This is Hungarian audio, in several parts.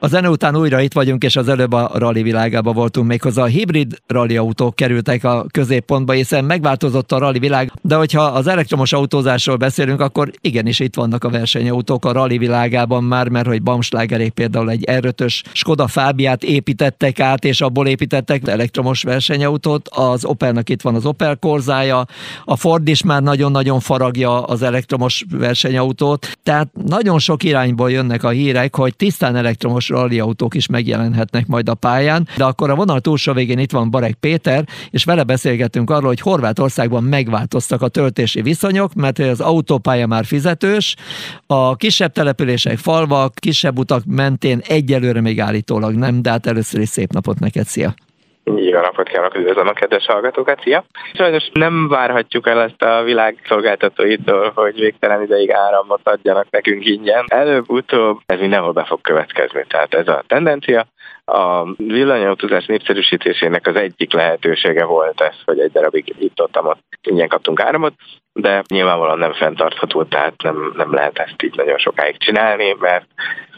A zene után újra itt vagyunk, és az előbb a rally világában voltunk méghozzá. A hibrid rally autók kerültek a középpontba, hiszen megváltozott a rally világ, de hogyha az elektromos autózásról beszélünk, akkor igenis itt vannak a versenyautók a rally világában már, mert hogy Bamslágerék például egy R5-ös Skoda Fábiát építettek át, és abból építettek elektromos versenyautót. Az Opelnak itt van az Opel korzája, a Ford is már nagyon-nagyon faragja az elektromos versenyautót, tehát nagyon sok irányból jönnek a hírek, hogy tisztán elektromos rally autók is megjelenhetnek majd a pályán, de akkor a vonal túlsó végén itt van Barek Péter, és vele beszélgetünk arról, hogy Horvátországban megváltoztak a töltési viszonyok, mert az autópálya már fizetős, a kisebb települések, falvak, kisebb utak mentén egyelőre még állítólag nem, de hát először is szép napot neked, szia! Jó napot kívánok, üdvözlöm a kedves hallgatókat, szia! Sajnos nem várhatjuk el ezt a világ szolgáltatóitól, hogy végtelen ideig áramot adjanak nekünk ingyen. Előbb-utóbb ez mindenhol be fog következni, tehát ez a tendencia. A villanyautózás népszerűsítésének az egyik lehetősége volt ez, hogy egy darabig itt ott, ott ingyen kaptunk áramot, de nyilvánvalóan nem fenntartható, tehát nem, nem lehet ezt így nagyon sokáig csinálni, mert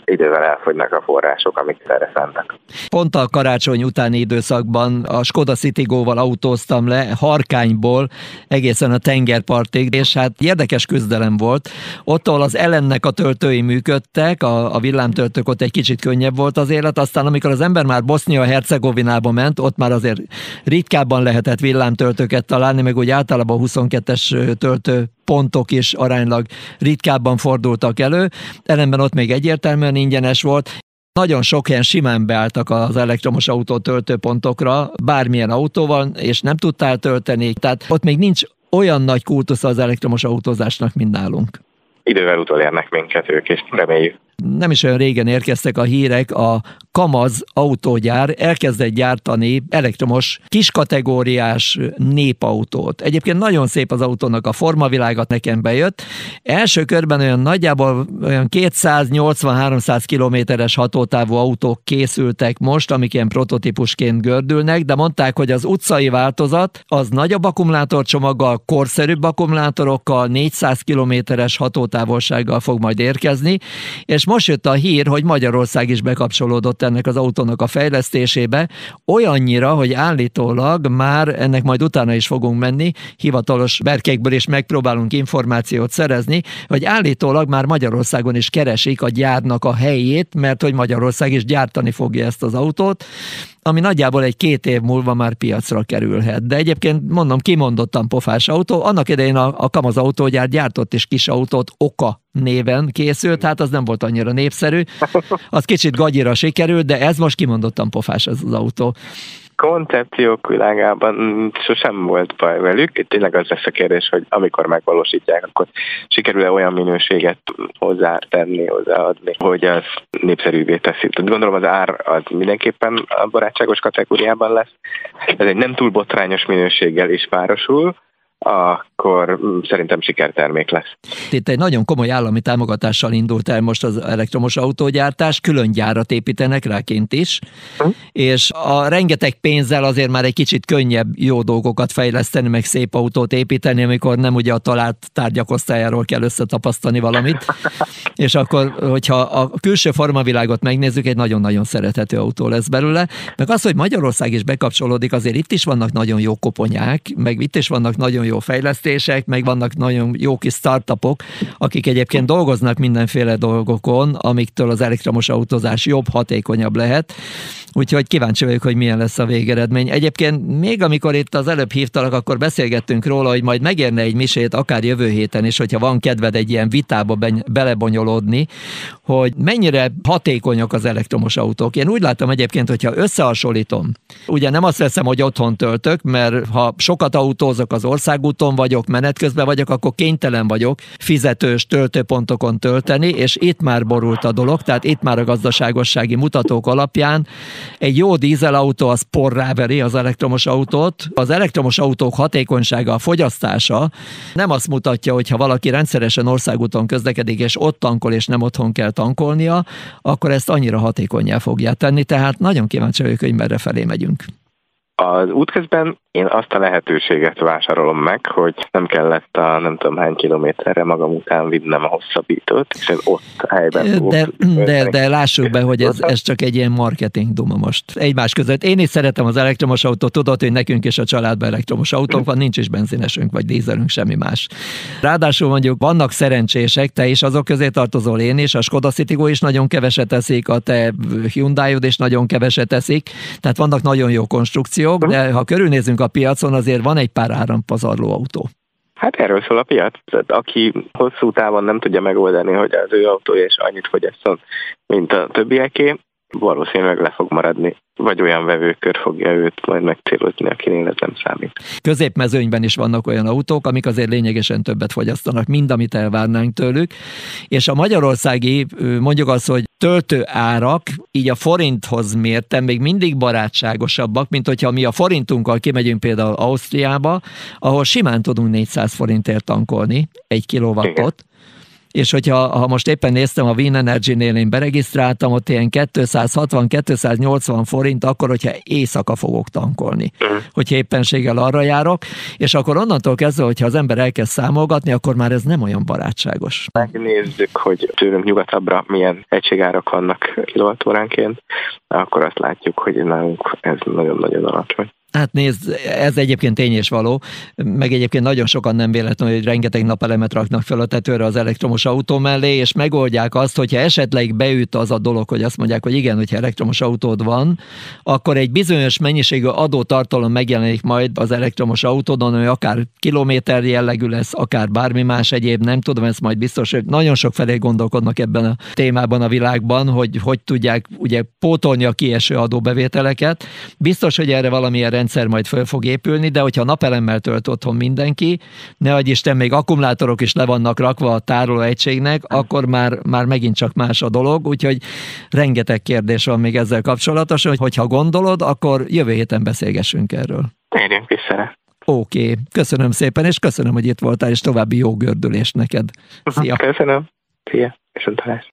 idővel elfogynak a források, amik erre szántak. Pont a karácsony utáni időszakban a Skoda Citigo-val autóztam le Harkányból egészen a tengerpartig, és hát érdekes küzdelem volt. Ott, ahol az ellennek a töltői működtek, a, a villámtöltők ott egy kicsit könnyebb volt az élet, aztán amikor az ember már Bosznia-Hercegovinába ment, ott már azért ritkábban lehetett villámtöltőket találni, meg úgy általában 22-es töltő pontok is aránylag ritkábban fordultak elő, ellenben ott még egyértelműen ingyenes volt, nagyon sok helyen simán beálltak az elektromos autó töltőpontokra, bármilyen autóval, és nem tudtál tölteni, tehát ott még nincs olyan nagy kultusz az elektromos autózásnak, mint nálunk. Idővel utolérnek minket ők, és reméljük nem is olyan régen érkeztek a hírek, a Kamaz autógyár elkezdett gyártani elektromos kiskategóriás népautót. Egyébként nagyon szép az autónak a formavilágat nekem bejött. Első körben olyan nagyjából olyan 280-300 kilométeres hatótávú autók készültek most, amik ilyen prototípusként gördülnek, de mondták, hogy az utcai változat az nagyobb akkumulátorcsomaggal, korszerűbb akkumulátorokkal, 400 kilométeres hatótávolsággal fog majd érkezni, és most jött a hír, hogy Magyarország is bekapcsolódott ennek az autónak a fejlesztésébe, olyannyira, hogy állítólag már ennek majd utána is fogunk menni, hivatalos berkékből is megpróbálunk információt szerezni, hogy állítólag már Magyarországon is keresik a gyárnak a helyét, mert hogy Magyarország is gyártani fogja ezt az autót, ami nagyjából egy két év múlva már piacra kerülhet. De egyébként mondom, kimondottan pofás autó. Annak idején a, a Kamaz autógyár gyártott is kis autót Oka néven készült, hát az nem volt annyira népszerű. Az kicsit gagyira sikerült, de ez most kimondottan pofás az, az autó koncepciók világában sosem volt baj velük. Tényleg az lesz a kérdés, hogy amikor megvalósítják, akkor sikerül-e olyan minőséget hozzátenni, hozzáadni, hogy az népszerűvé teszi. Tehát gondolom az ár az mindenképpen a barátságos kategóriában lesz. Ez egy nem túl botrányos minőséggel is párosul, akkor mm, szerintem sikertermék lesz. Itt egy nagyon komoly állami támogatással indult el most az elektromos autógyártás, külön gyárat építenek ráként is, hm? és a rengeteg pénzzel azért már egy kicsit könnyebb jó dolgokat fejleszteni, meg szép autót építeni, amikor nem ugye a talált tárgyak osztályáról kell összetapasztani valamit, és akkor, hogyha a külső formavilágot megnézzük, egy nagyon-nagyon szerethető autó lesz belőle, meg az, hogy Magyarország is bekapcsolódik, azért itt is vannak nagyon jó koponyák, meg itt is vannak nagyon jó fejlesztések, meg vannak nagyon jó kis startupok, akik egyébként dolgoznak mindenféle dolgokon, amiktől az elektromos autózás jobb, hatékonyabb lehet. Úgyhogy kíváncsi vagyok, hogy milyen lesz a végeredmény. Egyébként még amikor itt az előbb hívtalak, akkor beszélgettünk róla, hogy majd megérne egy misét akár jövő héten is, hogyha van kedved egy ilyen vitába belebonyolódni, hogy mennyire hatékonyak az elektromos autók. Én úgy látom egyébként, hogyha összehasonlítom, ugye nem azt veszem, hogy otthon töltök, mert ha sokat autózok az országúton vagyok, menet közben vagyok, akkor kénytelen vagyok fizetős töltőpontokon tölteni, és itt már borult a dolog, tehát itt már a gazdaságossági mutatók alapján egy jó dízelautó az porrá veri az elektromos autót. Az elektromos autók hatékonysága, a fogyasztása nem azt mutatja, hogy ha valaki rendszeresen országúton közlekedik, és ott tankol, és nem otthon kell tankolnia, akkor ezt annyira hatékonyá fogja tenni. Tehát nagyon kíváncsi vagyok, hogy merre felé megyünk Az útközben én azt a lehetőséget vásárolom meg, hogy nem kellett a nem tudom hány kilométerre magam után vinnem a hosszabbítót, és ez ott helyben de, de, de lássuk be, hogy ez, ez csak egy ilyen marketing duma most. Egymás között. Én is szeretem az elektromos autót, tudod, hogy nekünk is a családban elektromos autónk van, nincs is benzinesünk, vagy dízelünk, semmi más. Ráadásul mondjuk vannak szerencsések, te is azok közé tartozol én is, a Skoda Citigo is nagyon keveset teszik, a te hyundai is nagyon keveset teszik, tehát vannak nagyon jó konstrukciók, de ha körülnézünk a piacon, azért van egy pár árampazarló autó. Hát erről szól a piac. Tehát aki hosszú távon nem tudja megoldani, hogy az ő autója is annyit fogyasszon, mint a többieké, valószínűleg le fog maradni vagy olyan vevőkör fogja őt majd megcélozni, akinél ez nem számít. Középmezőnyben is vannak olyan autók, amik azért lényegesen többet fogyasztanak, mint amit elvárnánk tőlük, és a magyarországi, mondjuk az, hogy töltő árak, így a forinthoz mértem, még mindig barátságosabbak, mint hogyha mi a forintunkkal kimegyünk például Ausztriába, ahol simán tudunk 400 forintért tankolni egy kilovattot, Igen és hogyha ha most éppen néztem a Wien Energy-nél, én beregisztráltam, ott ilyen 260-280 forint, akkor, hogyha éjszaka fogok tankolni, uh-huh. hogyha éppenséggel arra járok, és akkor onnantól kezdve, hogyha az ember elkezd számolgatni, akkor már ez nem olyan barátságos. Megnézzük, hogy tőlünk nyugatabbra milyen egységárak vannak kilovatóránként, akkor azt látjuk, hogy nálunk ez nagyon-nagyon alacsony. Hát nézd, ez egyébként tény és való, meg egyébként nagyon sokan nem véletlenül, hogy rengeteg napelemet raknak fel a tetőre az elektromos autó mellé, és megoldják azt, hogyha esetleg beüt az a dolog, hogy azt mondják, hogy igen, hogyha elektromos autód van, akkor egy bizonyos mennyiségű adótartalom megjelenik majd az elektromos autódon, hogy akár kilométer jellegű lesz, akár bármi más egyéb, nem tudom, ezt majd biztos, hogy nagyon sok felé gondolkodnak ebben a témában a világban, hogy hogy tudják ugye pótolni a kieső adóbevételeket. Biztos, hogy erre valamilyen rendszer majd föl fog épülni, de hogyha napelemmel tölt otthon mindenki, ne adj Isten, még akkumulátorok is le vannak rakva a tárolóegységnek, akkor már, már megint csak más a dolog, úgyhogy rengeteg kérdés van még ezzel kapcsolatosan, hogy hogyha gondolod, akkor jövő héten beszélgessünk erről. Térjünk vissza. Oké, okay. köszönöm szépen, és köszönöm, hogy itt voltál, és további jó gördülést neked. Szia! Köszönöm. Szia, viszontalás.